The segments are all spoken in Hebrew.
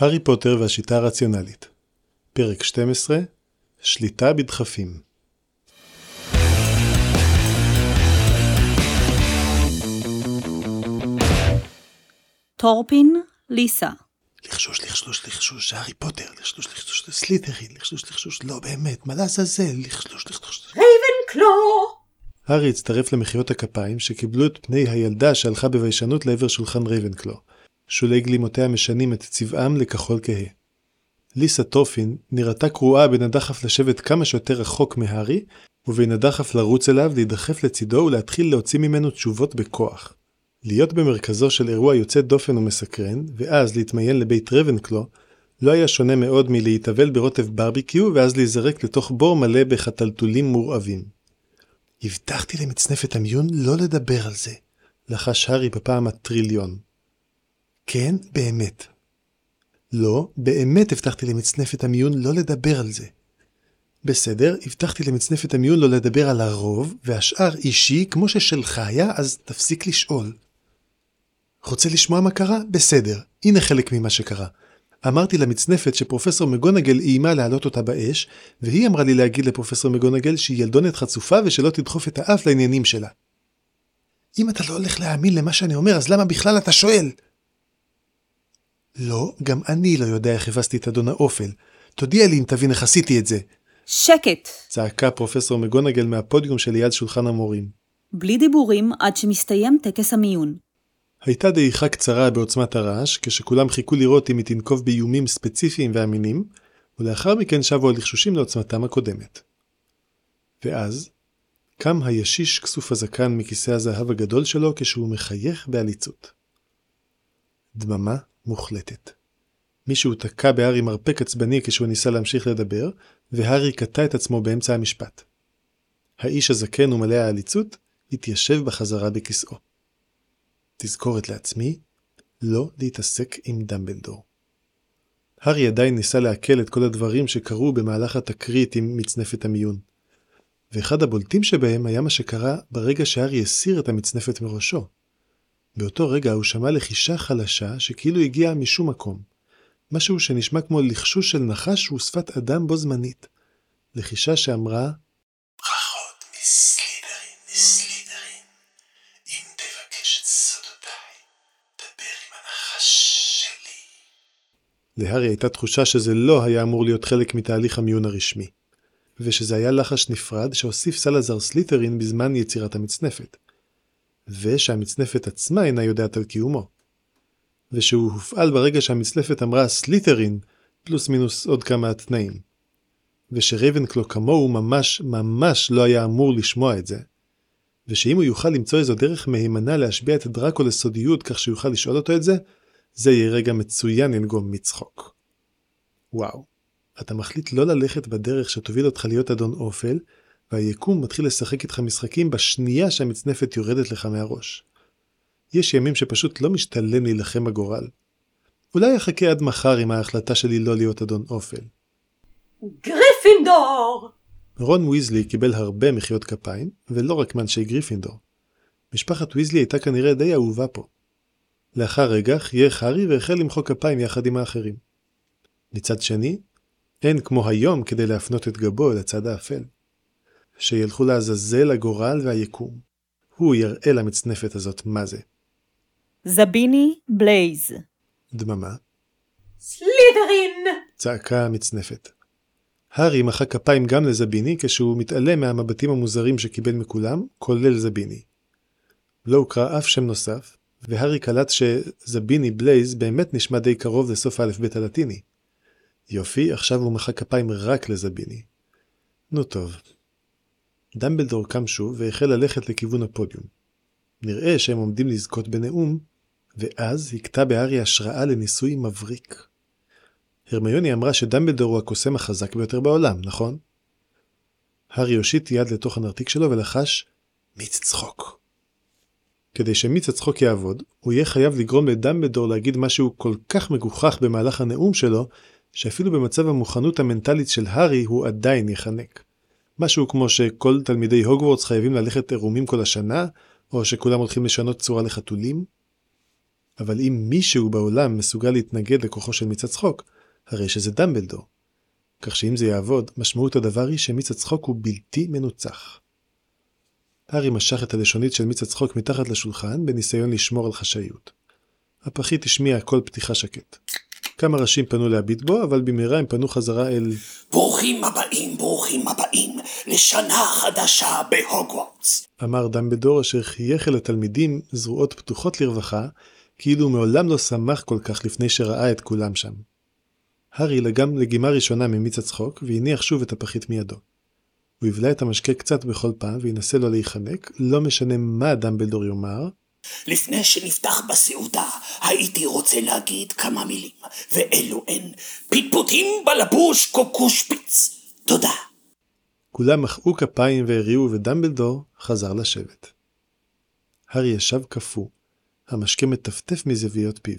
הארי פוטר והשיטה הרציונלית פרק 12 שליטה בדחפים טורפין, ליסה. לחשוש, לחשוש, לחשוש, הארי פוטר, לחשוש, לחשוש, סליתרין, לחשוש, לחשוש, לא באמת, מה לעזאזל, לחשוש, לחשוש. רייבנקלו! הארי הצטרף למחיאות הכפיים שקיבלו את פני הילדה שהלכה בביישנות לעבר שולחן רייבנקלו. שולי גלימותיה משנים את צבעם לכחול כהה. ליסה טורפין נראתה קרועה בין הדחף לשבת כמה שיותר רחוק מהארי, ובין הדחף לרוץ אליו, להידחף לצידו ולהתחיל להוציא ממנו תשובות בכוח. להיות במרכזו של אירוע יוצא דופן ומסקרן, ואז להתמיין לבית רבנקלו, לא היה שונה מאוד מלהתאבל ברוטב ברביקיו ואז להיזרק לתוך בור מלא בחתלתולים מורעבים. הבטחתי למצנפת המיון לא לדבר על זה, לחש הארי בפעם הטריליון. כן, באמת. לא, באמת הבטחתי למצנפת המיון לא לדבר על זה. בסדר, הבטחתי למצנפת המיון לא לדבר על הרוב, והשאר אישי, כמו ששלך היה, אז תפסיק לשאול. רוצה לשמוע מה קרה? בסדר, הנה חלק ממה שקרה. אמרתי למצנפת שפרופסור מגונגל איימה להעלות אותה באש, והיא אמרה לי להגיד לפרופסור מגונגל שהיא ילדונת חצופה ושלא תדחוף את האף לעניינים שלה. אם אתה לא הולך להאמין למה שאני אומר, אז למה בכלל אתה שואל? לא, גם אני לא יודע איך הבסתי את אדון האופל. תודיע לי אם תבין איך עשיתי את זה. שקט! צעקה פרופסור מגונגל מהפודיום שליד שולחן המורים. בלי דיבורים עד שמסתיים טקס המיון. הייתה דעיכה קצרה בעוצמת הרעש, כשכולם חיכו לראות אם היא תנקוב באיומים ספציפיים ואמינים, ולאחר מכן שבו הלחשושים לעוצמתם הקודמת. ואז, קם הישיש כסוף הזקן מכיסא הזהב הגדול שלו כשהוא מחייך בעליצות. דממה מוחלטת. מישהו תקע בהארי מרפק עצבני כשהוא ניסה להמשיך לדבר, והארי קטע את עצמו באמצע המשפט. האיש הזקן ומלא העליצות התיישב בחזרה בכיסאו. תזכורת לעצמי, לא להתעסק עם דמבלדור. הארי עדיין ניסה לעכל את כל הדברים שקרו במהלך התקרית עם מצנפת המיון. ואחד הבולטים שבהם היה מה שקרה ברגע שהארי הסיר את המצנפת מראשו. באותו רגע הוא שמע לחישה חלשה שכאילו הגיעה משום מקום. משהו שנשמע כמו לחשוש של נחש ושפת אדם בו זמנית. לחישה שאמרה ברכות מסלידרין, מסלידרין. אם תבקש את סודותיי, דבר עם הנחש שלי. להארי הייתה תחושה שזה לא היה אמור להיות חלק מתהליך המיון הרשמי. ושזה היה לחש נפרד שהוסיף סלאזר סליטרין בזמן יצירת המצנפת. ושהמצנפת עצמה אינה יודעת על קיומו. ושהוא הופעל ברגע שהמצנפת אמרה סליטרין, פלוס מינוס עוד כמה תנאים. ושרייבנקלו כמוהו ממש ממש לא היה אמור לשמוע את זה. ושאם הוא יוכל למצוא איזו דרך מהימנה להשביע את דראקו לסודיות כך שיוכל לשאול אותו את זה, זה יהיה רגע מצוין לנהום מצחוק. וואו, אתה מחליט לא ללכת בדרך שתוביל אותך להיות אדון אופל, והיקום מתחיל לשחק איתך משחקים בשנייה שהמצנפת יורדת לך מהראש. יש ימים שפשוט לא משתלם להילחם בגורל. אולי אחכה עד מחר עם ההחלטה שלי לא להיות אדון אופל. גריפינדור! רון ויזלי קיבל הרבה מחיאות כפיים, ולא רק מאנשי גריפינדור. משפחת ויזלי הייתה כנראה די אהובה פה. לאחר רגע חייך הארי והחל למחוא כפיים יחד עם האחרים. מצד שני, אין כמו היום כדי להפנות את גבו אל הצד האפל. שילכו לעזאזל הגורל והיקום. הוא יראה למצנפת הזאת מה זה. זביני בלייז. דממה, סלידרין! צעקה המצנפת. הארי מחא כפיים גם לזביני כשהוא מתעלם מהמבטים המוזרים שקיבל מכולם, כולל זביני. לא הוקרא אף שם נוסף, והארי קלט שזביני בלייז באמת נשמע די קרוב לסוף האלף-בית הלטיני. יופי, עכשיו הוא מחא כפיים רק לזביני. נו טוב. דמבלדור קם שוב והחל ללכת לכיוון הפודיום. נראה שהם עומדים לזכות בנאום, ואז הכתה בהארי השראה לניסוי מבריק. הרמיוני אמרה שדמבלדור הוא הקוסם החזק ביותר בעולם, נכון? הארי הושיט יד לתוך הנרתיק שלו ולחש מיץ צחוק. כדי שמיץ הצחוק יעבוד, הוא יהיה חייב לגרום לדמבלדור להגיד משהו כל כך מגוחך במהלך הנאום שלו, שאפילו במצב המוכנות המנטלית של הארי הוא עדיין יחנק. משהו כמו שכל תלמידי הוגוורטס חייבים ללכת עירומים כל השנה, או שכולם הולכים לשנות צורה לחתולים. אבל אם מישהו בעולם מסוגל להתנגד לכוחו של מיץ הצחוק, הרי שזה דמבלדור. כך שאם זה יעבוד, משמעות הדבר היא שמיץ הצחוק הוא בלתי מנוצח. הארי משך את הלשונית של מיץ הצחוק מתחת לשולחן בניסיון לשמור על חשאיות. הפחית השמיע קול פתיחה שקט. כמה ראשים פנו להביט בו, אבל במהרה הם פנו חזרה אל... ברוכים הבאים, ברוכים הבאים, לשנה חדשה בהוגוורטס. אמר דמבלדור אשר חייך אל התלמידים זרועות פתוחות לרווחה, כאילו הוא מעולם לא שמח כל כך לפני שראה את כולם שם. הארי לגם לגימה ראשונה ממיץ הצחוק, והניח שוב את הפחית מידו. הוא יבלע את המשקה קצת בכל פעם, וינסה לא להיחנק, לא משנה מה דמבלדור יאמר, לפני שנפתח בסעודה, הייתי רוצה להגיד כמה מילים, ואלו הן פטפוטים בלבוש קוקושפיץ. תודה. כולם מחאו כפיים והריעו, ודמבלדור חזר לשבת. הארי ישב קפוא, המשקה מטפטף מזוויות פיו.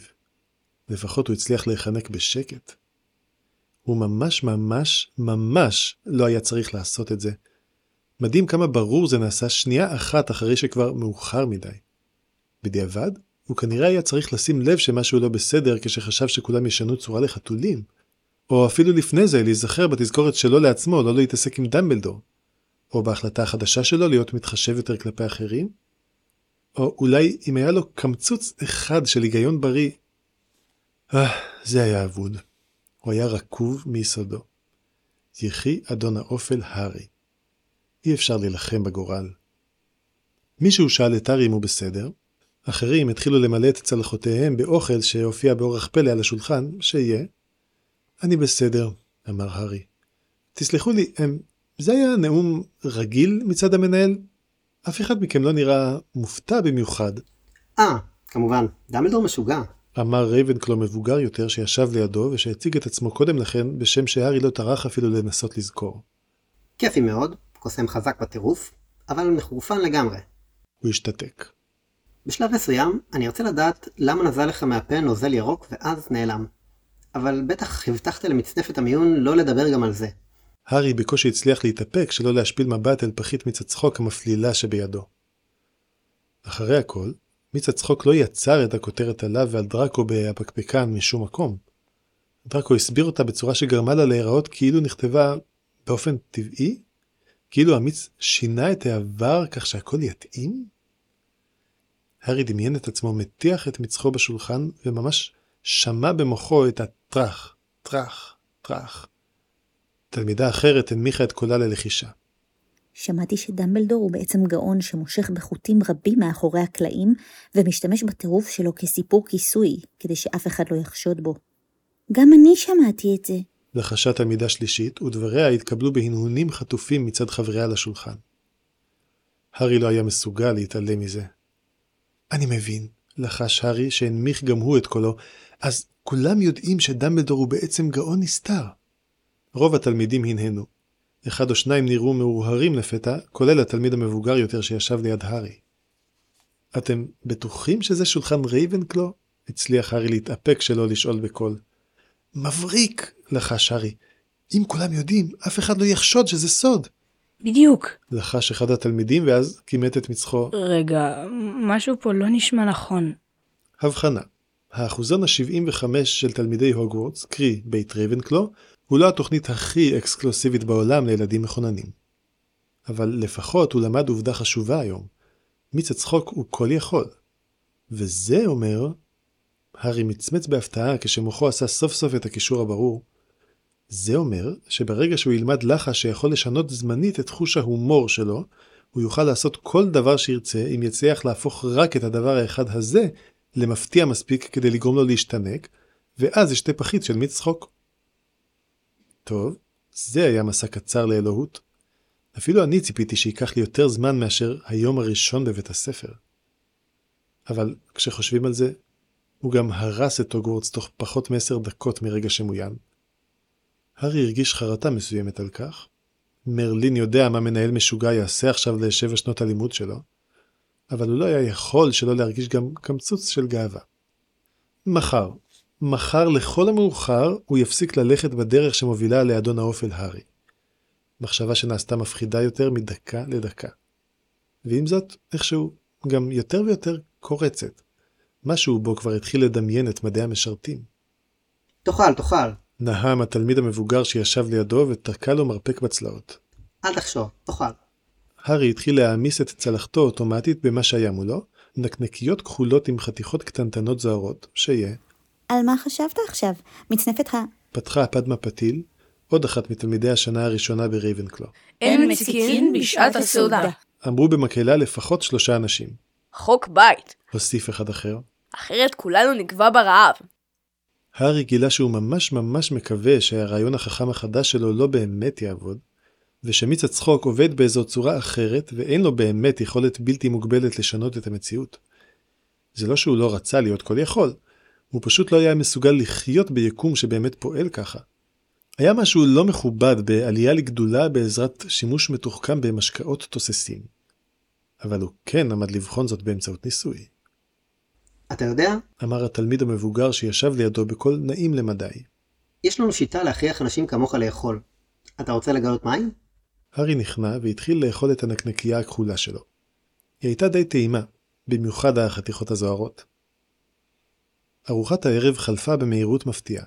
לפחות הוא הצליח להיחנק בשקט. הוא ממש ממש ממש לא היה צריך לעשות את זה. מדהים כמה ברור זה נעשה שנייה אחת אחרי שכבר מאוחר מדי. בדיעבד, הוא כנראה היה צריך לשים לב שמשהו לא בסדר כשחשב שכולם ישנו צורה לחתולים. או אפילו לפני זה להיזכר בתזכורת שלו לעצמו לא להתעסק עם דמבלדור. או בהחלטה החדשה שלו להיות מתחשב יותר כלפי אחרים. או אולי אם היה לו קמצוץ אחד של היגיון בריא. אה, זה היה אבוד. הוא היה רקוב מיסודו. יחי אדון האופל הארי. אי אפשר להילחם בגורל. מישהו שאל את הארי אם הוא בסדר, אחרים התחילו למלא את צלחותיהם באוכל שהופיע באורח פלא על השולחן, שיהיה. אני בסדר, אמר הארי. תסלחו לי, הם... זה היה נאום רגיל מצד המנהל? אף אחד מכם לא נראה מופתע במיוחד. אה, כמובן, דמבלדור משוגע. אמר רייבנקלו מבוגר יותר שישב לידו ושהציג את עצמו קודם לכן בשם שהארי לא טרח אפילו לנסות לזכור. כיפי מאוד, קוסם חזק בטירוף, אבל מחורפן לגמרי. הוא השתתק. בשלב מסוים, אני ארצה לדעת למה נזל לך מהפה נוזל ירוק ואז נעלם. אבל בטח הבטחת למצנפת המיון לא לדבר גם על זה. הארי בקושי הצליח להתאפק שלא להשפיל מבט אל פחית מיץ הצחוק המפלילה שבידו. אחרי הכל, מיץ הצחוק לא יצר את הכותרת עליו ועל דראקו בהפקפקן משום מקום. דראקו הסביר אותה בצורה שגרמה לה להיראות כאילו נכתבה באופן טבעי? כאילו המיץ שינה את העבר כך שהכל יתאים? הארי דמיין את עצמו מטיח את מצחו בשולחן וממש שמע במוחו את הטראח, טראח, טראח. תלמידה אחרת הנמיכה את קולה ללחישה. שמעתי שדמבלדור הוא בעצם גאון שמושך בחוטים רבים מאחורי הקלעים, ומשתמש בטירוף שלו כסיפור כיסוי, כדי שאף אחד לא יחשוד בו. גם אני שמעתי את זה. לחשה תלמידה שלישית, ודבריה התקבלו בהנהונים חטופים מצד חבריה לשולחן. הארי לא היה מסוגל להתעלם מזה. אני מבין, לחש הארי שהנמיך גם הוא את קולו, אז כולם יודעים שדמבלדור הוא בעצם גאון נסתר. רוב התלמידים הנהנו. אחד או שניים נראו מאורהרים לפתע, כולל התלמיד המבוגר יותר שישב ליד הארי. אתם בטוחים שזה שולחן רייבנקלו? הצליח הארי להתאפק שלא לשאול בקול. מבריק! לחש הארי. אם כולם יודעים, אף אחד לא יחשוד שזה סוד. בדיוק. לחש אחד התלמידים ואז כימת את מצחו. רגע, משהו פה לא נשמע נכון. הבחנה האחוזון ה-75 של תלמידי הוגוורטס, קרי בית רייבנקלו, הוא לא התוכנית הכי אקסקלוסיבית בעולם לילדים מכוננים. אבל לפחות הוא למד עובדה חשובה היום. מיץ הצחוק הוא כל יכול. וזה אומר... הארי מצמץ בהפתעה כשמוחו עשה סוף סוף את הקישור הברור. זה אומר שברגע שהוא ילמד לחש שיכול לשנות זמנית את חוש ההומור שלו, הוא יוכל לעשות כל דבר שירצה אם יצליח להפוך רק את הדבר האחד הזה למפתיע מספיק כדי לגרום לו להשתנק, ואז ישתה פחית של מיץ צחוק. טוב, זה היה מסע קצר לאלוהות. אפילו אני ציפיתי שייקח לי יותר זמן מאשר היום הראשון בבית הספר. אבל כשחושבים על זה, הוא גם הרס את הוגוורטס תוך פחות מעשר דקות מרגע שמוין. הארי הרגיש חרטה מסוימת על כך. מרלין יודע מה מנהל משוגע יעשה עכשיו לשבע שנות הלימוד שלו, אבל הוא לא היה יכול שלא להרגיש גם קמצוץ של גאווה. מחר, מחר לכל המאוחר הוא יפסיק ללכת בדרך שמובילה לאדון האופל הארי. מחשבה שנעשתה מפחידה יותר מדקה לדקה. ועם זאת, איכשהו, גם יותר ויותר קורצת. משהו בו כבר התחיל לדמיין את מדי המשרתים. תאכל, תאכל. נהם התלמיד המבוגר שישב לידו ותקע לו מרפק בצלעות. אל תחשוב, תאכל. הארי התחיל להעמיס את צלחתו אוטומטית במה שהיה מולו, נקנקיות כחולות עם חתיכות קטנטנות זוהרות, שיהיה, על מה חשבת עכשיו? מצנפת ה... פתחה פדמה פאטיל, עוד אחת מתלמידי השנה הראשונה ברייבנקלו. אין מציקין בשעת הסעודה. אמרו במקהלה לפחות שלושה אנשים. חוק בית, הוסיף אחד אחר. אחרת כולנו נגבה ברעב. הארי גילה שהוא ממש ממש מקווה שהרעיון החכם החדש שלו לא באמת יעבוד, ושמיץ הצחוק עובד באיזו צורה אחרת ואין לו באמת יכולת בלתי מוגבלת לשנות את המציאות. זה לא שהוא לא רצה להיות כל יכול, הוא פשוט לא היה מסוגל לחיות ביקום שבאמת פועל ככה. היה משהו לא מכובד בעלייה לגדולה בעזרת שימוש מתוחכם במשקאות תוססים. אבל הוא כן עמד לבחון זאת באמצעות ניסוי. אתה יודע, אמר התלמיד המבוגר שישב לידו בקול נעים למדי. יש לנו שיטה להכריח אנשים כמוך לאכול. אתה רוצה לגלות מהי? הארי נכנע והתחיל לאכול את הנקנקייה הכחולה שלו. היא הייתה די טעימה, במיוחד החתיכות הזוהרות. ארוחת הערב חלפה במהירות מפתיעה.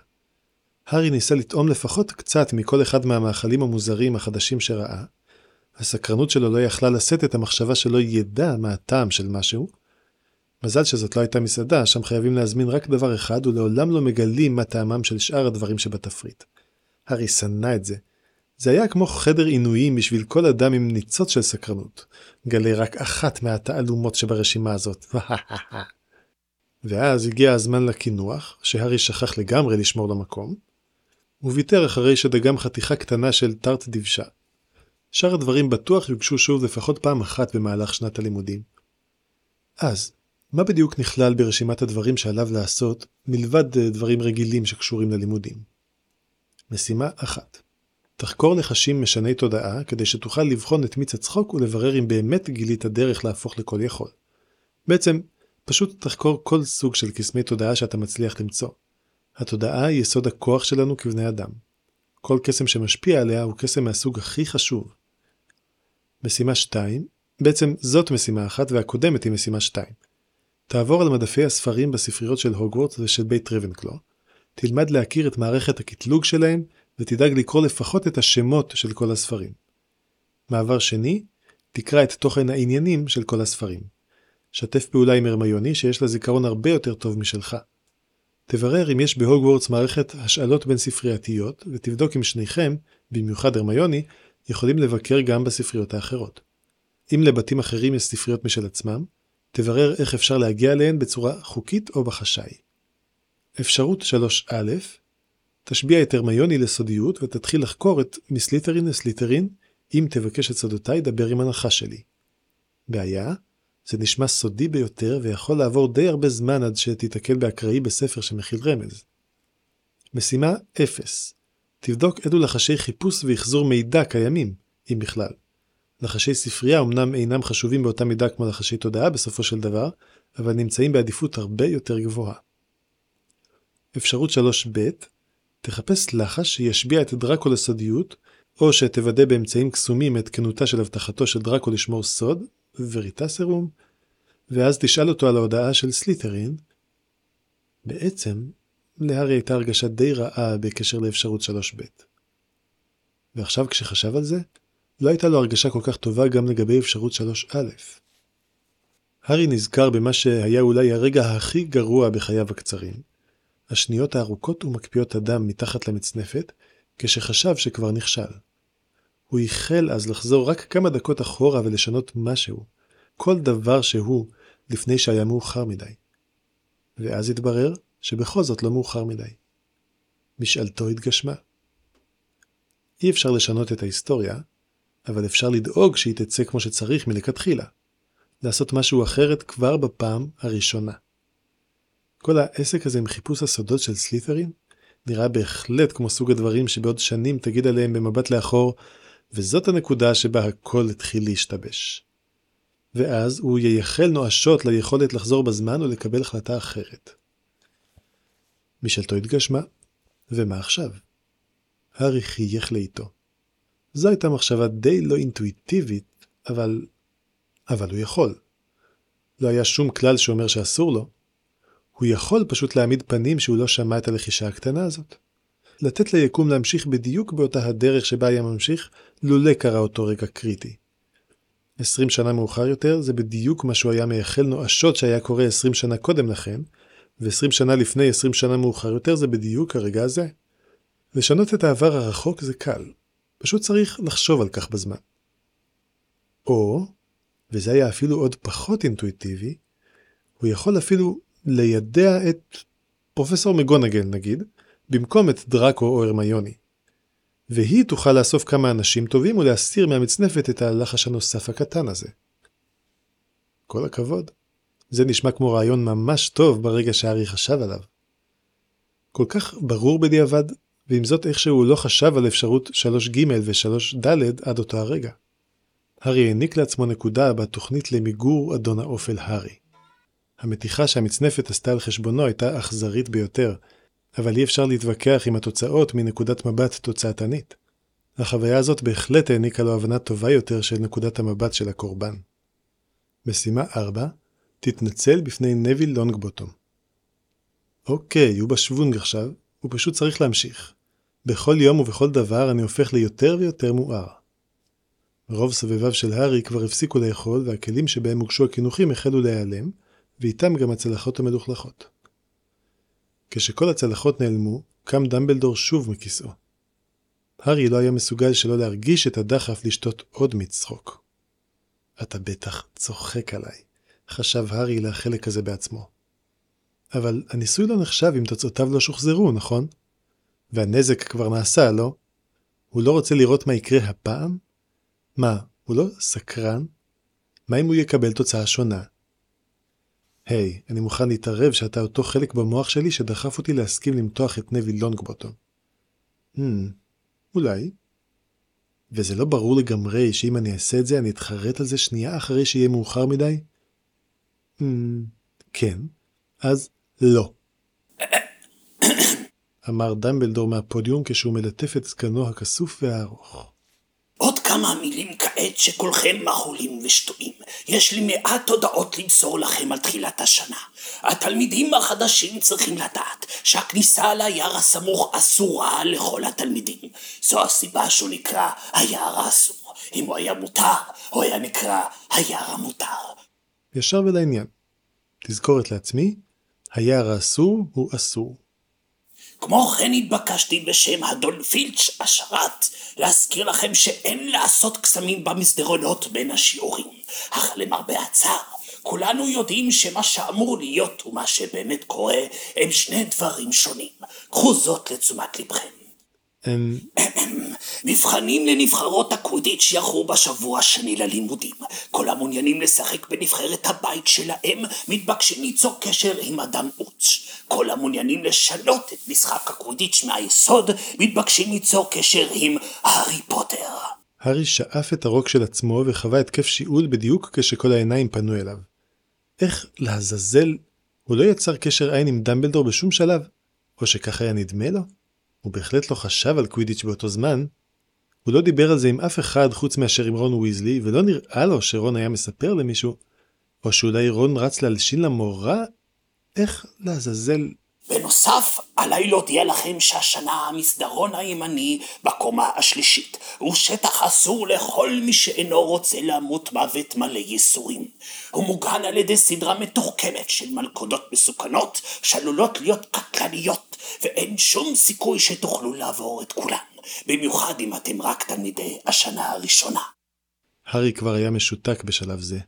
הארי ניסה לטעום לפחות קצת מכל אחד מהמאכלים המוזרים החדשים שראה. הסקרנות שלו לא יכלה לשאת את המחשבה שלא ידע מה הטעם של משהו. מזל שזאת לא הייתה מסעדה, שם חייבים להזמין רק דבר אחד ולעולם לא מגלים מה טעמם של שאר הדברים שבתפריט. הארי שנא את זה. זה היה כמו חדר עינויים בשביל כל אדם עם ניצוץ של סקרנות. גלה רק אחת מהתעלומות שברשימה הזאת. ואז הגיע הזמן לקינוח, שהארי שכח לגמרי לשמור למקום, וויתר אחרי שדגם חתיכה קטנה של טארט דבשה. שאר הדברים בטוח יוגשו שוב לפחות פעם אחת במהלך שנת הלימודים. אז, מה בדיוק נכלל ברשימת הדברים שעליו לעשות, מלבד אה, דברים רגילים שקשורים ללימודים? משימה אחת תחקור לחשים משני תודעה כדי שתוכל לבחון את מיץ הצחוק ולברר אם באמת גילית דרך להפוך לכל יכול. בעצם, פשוט תחקור כל סוג של קסמי תודעה שאתה מצליח למצוא. התודעה היא יסוד הכוח שלנו כבני אדם. כל קסם שמשפיע עליה הוא קסם מהסוג הכי חשוב. משימה 2, בעצם זאת משימה אחת והקודמת היא משימה 2. תעבור על מדפי הספרים בספריות של הוגוורטס ושל בית רבנקלו, תלמד להכיר את מערכת הקטלוג שלהם ותדאג לקרוא לפחות את השמות של כל הספרים. מעבר שני, תקרא את תוכן העניינים של כל הספרים. שתף פעולה עם הרמיוני שיש לה זיכרון הרבה יותר טוב משלך. תברר אם יש בהוגוורטס מערכת השאלות בין ספרייתיות, ותבדוק אם שניכם, במיוחד הרמיוני, יכולים לבקר גם בספריות האחרות. אם לבתים אחרים יש ספריות משל עצמם, תברר איך אפשר להגיע אליהן בצורה חוקית או בחשאי. אפשרות 3א תשביע את הרמיוני לסודיות ותתחיל לחקור את מסליטרין לסליטרין, אם תבקש את סודותיי דבר עם הנחש שלי. בעיה, זה נשמע סודי ביותר ויכול לעבור די הרבה זמן עד שתיתקל באקראי בספר שמכיל רמז. משימה 0 תבדוק אילו לחשי חיפוש ואחזור מידע קיימים, אם בכלל. לחשי ספרייה אמנם אינם חשובים באותה מידה כמו לחשי תודעה בסופו של דבר, אבל נמצאים בעדיפות הרבה יותר גבוהה. אפשרות 3ב תחפש לחש שישביע את דראקו לסודיות, או שתוודא באמצעים קסומים את כנותה של הבטחתו של דראקו לשמור סוד, וריטסרום, ואז תשאל אותו על ההודעה של סליטרין. בעצם, להארי הייתה הרגשה די רעה בקשר לאפשרות 3ב. ועכשיו כשחשב על זה, לא הייתה לו הרגשה כל כך טובה גם לגבי אפשרות 3א. הארי נזכר במה שהיה אולי הרגע הכי גרוע בחייו הקצרים, השניות הארוכות ומקפיאות הדם מתחת למצנפת, כשחשב שכבר נכשל. הוא ייחל אז לחזור רק כמה דקות אחורה ולשנות משהו, כל דבר שהוא, לפני שהיה מאוחר מדי. ואז התברר שבכל זאת לא מאוחר מדי. משאלתו התגשמה. אי אפשר לשנות את ההיסטוריה, אבל אפשר לדאוג שהיא תצא כמו שצריך מלכתחילה. לעשות משהו אחרת כבר בפעם הראשונה. כל העסק הזה עם חיפוש הסודות של סלית'רין נראה בהחלט כמו סוג הדברים שבעוד שנים תגיד עליהם במבט לאחור, וזאת הנקודה שבה הכל התחיל להשתבש. ואז הוא ייחל נואשות ליכולת לחזור בזמן ולקבל החלטה אחרת. משאלתו התגשמה, ומה עכשיו? הארי חייך לאיתו. זו הייתה מחשבה די לא אינטואיטיבית, אבל... אבל הוא יכול. לא היה שום כלל שאומר שאסור לו. הוא יכול פשוט להעמיד פנים שהוא לא שמע את הלחישה הקטנה הזאת. לתת ליקום להמשיך בדיוק באותה הדרך שבה היה ממשיך, לולא קרה אותו רגע קריטי. עשרים שנה מאוחר יותר זה בדיוק מה שהוא היה מייחל נואשות שהיה קורה עשרים שנה קודם לכן, ועשרים שנה לפני עשרים שנה מאוחר יותר זה בדיוק הרגע הזה. לשנות את העבר הרחוק זה קל, פשוט צריך לחשוב על כך בזמן. או, וזה היה אפילו עוד פחות אינטואיטיבי, הוא יכול אפילו לידע את פרופסור מגונגל נגיד, במקום את דראקו או הרמיוני. והיא תוכל לאסוף כמה אנשים טובים ולהסיר מהמצנפת את הלחש הנוסף הקטן הזה. כל הכבוד. זה נשמע כמו רעיון ממש טוב ברגע שהארי חשב עליו. כל כך ברור בדיעבד, ועם זאת איכשהו הוא לא חשב על אפשרות 3ג ו-3ד עד אותו הרגע. הארי העניק לעצמו נקודה בתוכנית למיגור אדון האופל הארי. המתיחה שהמצנפת עשתה על חשבונו הייתה אכזרית ביותר, אבל אי אפשר להתווכח עם התוצאות מנקודת מבט תוצאתנית. החוויה הזאת בהחלט העניקה לו הבנה טובה יותר של נקודת המבט של הקורבן. משימה 4 תתנצל בפני נביל לונגבוטום. אוקיי, הוא בשוונג עכשיו, הוא פשוט צריך להמשיך. בכל יום ובכל דבר אני הופך ליותר ויותר מואר. רוב סבביו של הארי כבר הפסיקו לאכול והכלים שבהם הוגשו הקינוחים החלו להיעלם, ואיתם גם הצלחות המלוכלכות. כשכל הצלחות נעלמו, קם דמבלדור שוב מכיסאו. הארי לא היה מסוגל שלא להרגיש את הדחף לשתות עוד מצחוק. אתה בטח צוחק עליי, חשב הארי לחלק הזה בעצמו. אבל הניסוי לא נחשב אם תוצאותיו לא שוחזרו, נכון? והנזק כבר נעשה, לא? הוא לא רוצה לראות מה יקרה הפעם? מה, הוא לא סקרן? מה אם הוא יקבל תוצאה שונה? היי, hey, אני מוכן להתערב שאתה אותו חלק במוח שלי שדחף אותי להסכים למתוח את נביל לונגבוטום. Hmm, אולי. וזה לא ברור לגמרי שאם אני אעשה את זה אני אתחרט על זה שנייה אחרי שיהיה מאוחר מדי? Hmm, כן. אז לא. אמר דמבלדור מהפודיום כשהוא מלטף את זקנו הכסוף והארוך. עוד כמה מילים כעת שכולכם מחולים ושטועים. יש לי מעט הודעות למסור לכם על תחילת השנה. התלמידים החדשים צריכים לדעת שהכניסה ליער הסמוך אסורה לכל התלמידים. זו הסיבה שהוא נקרא היער האסור. אם הוא היה מותר, הוא היה נקרא היער המותר. ישר ולעניין. תזכורת לעצמי, היער האסור הוא אסור. כמו כן התבקשתי בשם אדון פילץ' השרת להזכיר לכם שאין לעשות קסמים במסדרונות בין השיעורים. אך למרבה הצער, כולנו יודעים שמה שאמור להיות ומה שבאמת קורה הם שני דברים שונים. קחו זאת לתשומת לבכם. מבחנים לנבחרות הקווידיץ' יחרו בשבוע השני ללימודים. כל המעוניינים לשחק בנבחרת הבית שלהם מתבקשים ליצור קשר עם אדם עוץ. כל המעוניינים לשנות את משחק הקווידיץ' מהיסוד מתבקשים ליצור קשר עם הארי פוטר. הארי שאף את הרוק של עצמו וחווה התקף שיעול בדיוק כשכל העיניים פנו אליו. איך לעזאזל הוא לא יצר קשר עין עם דמבלדור בשום שלב? או שכך היה נדמה לו? הוא בהחלט לא חשב על קווידיץ' באותו זמן. הוא לא דיבר על זה עם אף אחד חוץ מאשר עם רון ויזלי, ולא נראה לו שרון היה מספר למישהו, או שאולי רון רץ להלשין למורה? איך לעזאזל... בנוסף, עליי להודיע לכם שהשנה המסדרון הימני בקומה השלישית הוא שטח אסור לכל מי שאינו רוצה למות מוות מלא ייסורים. הוא מוגן על ידי סדרה מתוחכמת של מלכודות מסוכנות שעלולות להיות קטלניות ואין שום סיכוי שתוכלו לעבור את כולן, במיוחד אם אתם רק תלמידי השנה הראשונה. הארי כבר היה משותק בשלב זה.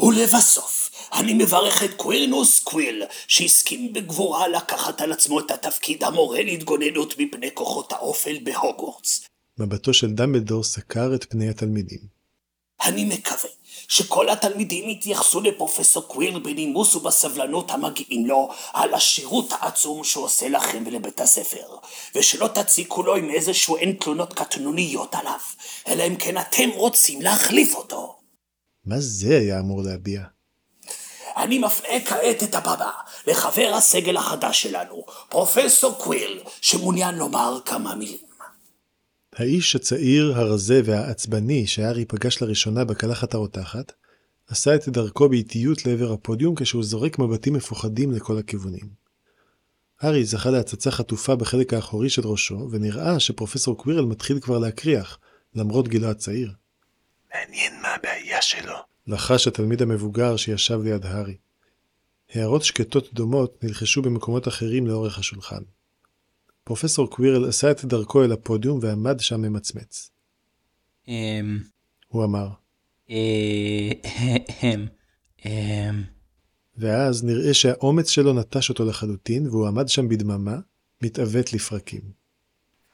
ולבסוף, אני מברך את קווירינוס קווירל, שהסכים בגבורה לקחת על עצמו את תפקיד המורה להתגוננות מפני כוחות האופל בהוגוורטס. מבטו של דמבלדור סקר את פני התלמידים. אני מקווה שכל התלמידים יתייחסו לפרופסור קווירל בנימוס ובסבלנות המגיעים לו על השירות העצום שהוא עושה לכם ולבית הספר, ושלא תציקו לו עם איזשהן תלונות קטנוניות עליו, אלא אם כן אתם רוצים להחליף אותו. מה זה היה אמור להביע? אני מפנה כעת את הבמה לחבר הסגל החדש שלנו, פרופסור קווירל, שמעוניין לומר כמה מילים. האיש הצעיר, הרזה והעצבני שהארי פגש לראשונה בקלחת הרותחת, עשה את דרכו באיטיות לעבר הפודיום כשהוא זורק מבטים מפוחדים לכל הכיוונים. הארי זכה להצצה חטופה בחלק האחורי של ראשו, ונראה שפרופסור קווירל מתחיל כבר להקריח, למרות גילו הצעיר. מעניין מה הבעיה שלו. לחש התלמיד המבוגר שישב ליד הארי. הערות שקטות דומות נלחשו במקומות אחרים לאורך השולחן. פרופסור קווירל עשה את דרכו אל הפודיום ועמד שם ממצמץ. אמ... הוא אמר. אה... אמ... ואז נראה שהאומץ שלו נטש אותו לחלוטין, והוא עמד שם בדממה, מתעוות לפרקים.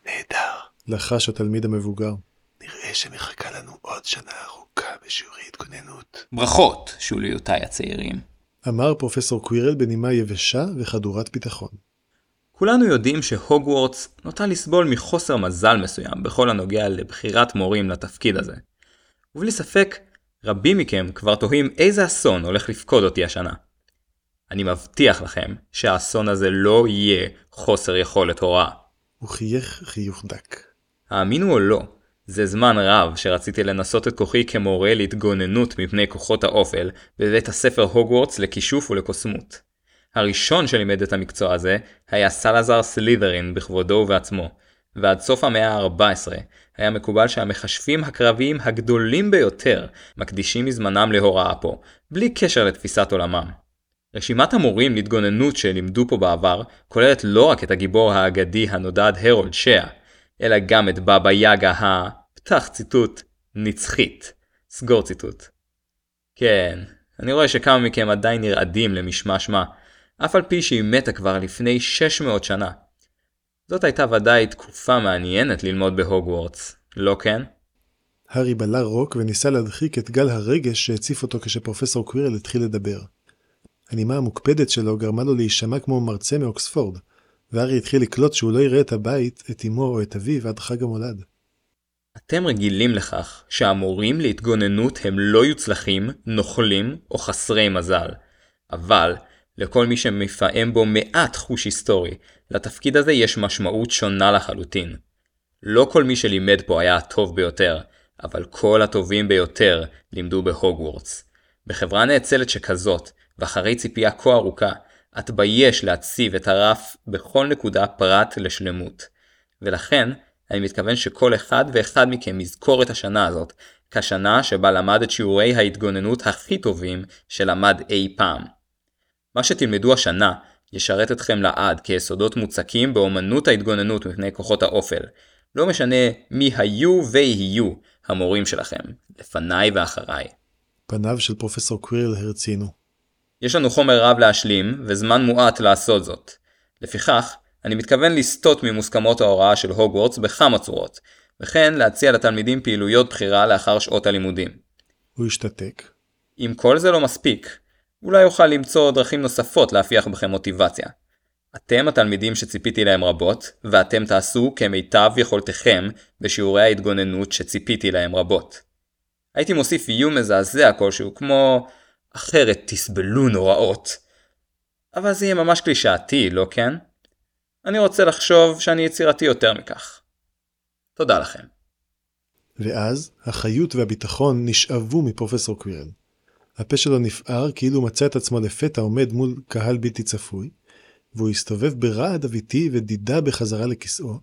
נהדר. לחש התלמיד המבוגר. נראה שמחכה לנו עוד שנה ארוכה בשיעורי התגוננות. ברכות, שוליותיי הצעירים. אמר פרופסור קווירל בנימה יבשה וחדורת ביטחון. כולנו יודעים שהוגוורטס נוטה לסבול מחוסר מזל מסוים בכל הנוגע לבחירת מורים לתפקיד הזה. ובלי ספק, רבים מכם כבר תוהים איזה אסון הולך לפקוד אותי השנה. אני מבטיח לכם שהאסון הזה לא יהיה חוסר יכולת הוראה. הוא חייך חיוך דק. האמינו או לא, זה זמן רב שרציתי לנסות את כוחי כמורה להתגוננות מפני כוחות האופל בבית הספר הוגוורטס לכישוף ולקוסמות. הראשון שלימד את המקצוע הזה היה סלאזר סלית'רין בכבודו ובעצמו, ועד סוף המאה ה-14 היה מקובל שהמכשפים הקרביים הגדולים ביותר מקדישים מזמנם להוראה פה, בלי קשר לתפיסת עולמם. רשימת המורים להתגוננות שלימדו פה בעבר כוללת לא רק את הגיבור האגדי הנודד הרולד שאה, אלא גם את בבא יאגה ה... פתח ציטוט נצחית. סגור ציטוט. כן, אני רואה שכמה מכם עדיין נרעדים למשמע שמה, אף על פי שהיא מתה כבר לפני 600 שנה. זאת הייתה ודאי תקופה מעניינת ללמוד בהוגוורטס, לא כן? הארי בלע רוק וניסה להדחיק את גל הרגש שהציף אותו כשפרופסור קווירל התחיל לדבר. הנימה המוקפדת שלו גרמה לו להישמע כמו מרצה מאוקספורד, והארי התחיל לקלוט שהוא לא יראה את הבית, את אמו או את אביו עד חג המולד. אתם רגילים לכך שהמורים להתגוננות הם לא יוצלחים, נוכלים או חסרי מזל. אבל, לכל מי שמפעם בו מעט חוש היסטורי, לתפקיד הזה יש משמעות שונה לחלוטין. לא כל מי שלימד פה היה הטוב ביותר, אבל כל הטובים ביותר לימדו בהוגוורטס. בחברה נאצלת שכזאת, ואחרי ציפייה כה ארוכה, אתבייש להציב את הרף בכל נקודה פרט לשלמות. ולכן, אני מתכוון שכל אחד ואחד מכם יזכור את השנה הזאת, כשנה שבה למד את שיעורי ההתגוננות הכי טובים שלמד אי פעם. מה שתלמדו השנה ישרת אתכם לעד כיסודות מוצקים באמנות ההתגוננות מפני כוחות האופל. לא משנה מי היו ויהיו המורים שלכם, לפניי ואחריי. פניו של פרופסור קווירל הרצינו. יש לנו חומר רב להשלים, וזמן מועט לעשות זאת. לפיכך, אני מתכוון לסטות ממוסכמות ההוראה של הוגוורטס בכמה צורות, וכן להציע לתלמידים פעילויות בחירה לאחר שעות הלימודים. הוא השתתק. אם כל זה לא מספיק, אולי אוכל למצוא דרכים נוספות להפיח בכם מוטיבציה. אתם התלמידים שציפיתי להם רבות, ואתם תעשו כמיטב יכולתכם בשיעורי ההתגוננות שציפיתי להם רבות. הייתי מוסיף איום מזעזע כלשהו, כמו אחרת תסבלו נוראות. אבל זה יהיה ממש קלישאתי, לא כן? אני רוצה לחשוב שאני יצירתי יותר מכך. תודה לכם. ואז החיות והביטחון נשאבו מפרופסור קווירל. הפה שלו נפער כאילו מצא את עצמו לפתע עומד מול קהל בלתי צפוי, והוא הסתובב ברעד אביתי ודידה בחזרה לכיסאו,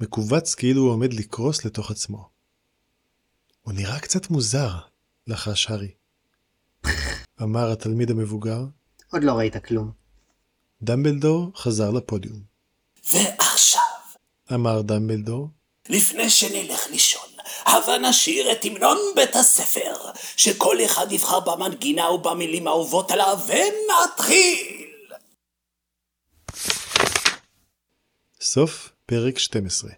מכווץ כאילו הוא עומד לקרוס לתוך עצמו. הוא נראה קצת מוזר, לחש הארי. אמר התלמיד המבוגר. עוד לא ראית כלום. דמבלדור חזר לפודיום. ועכשיו, אמר דמבלדור, לפני שנלך לישון, הבה נשיר את המנון בית הספר, שכל אחד יבחר במנגינה ובמילים האהובות עליו, ונתחיל! סוף פרק 12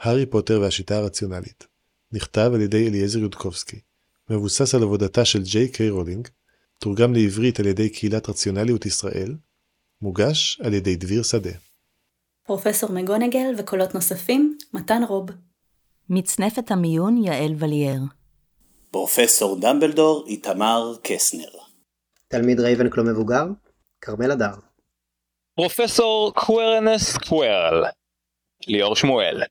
הארי פוטר והשיטה הרציונלית נכתב על ידי אליעזר יודקובסקי מבוסס על עבודתה של ג'יי קיי רולינג, תורגם לעברית על ידי קהילת רציונליות ישראל, מוגש על ידי דביר שדה. פרופסור מגונגל וקולות נוספים, מתן רוב. מצנפת המיון יעל וליאר. פרופסור דמבלדור איתמר קסנר. תלמיד רייבנקלו מבוגר, כרמל אדר. פרופסור קוורנס קוורל, ליאור שמואל.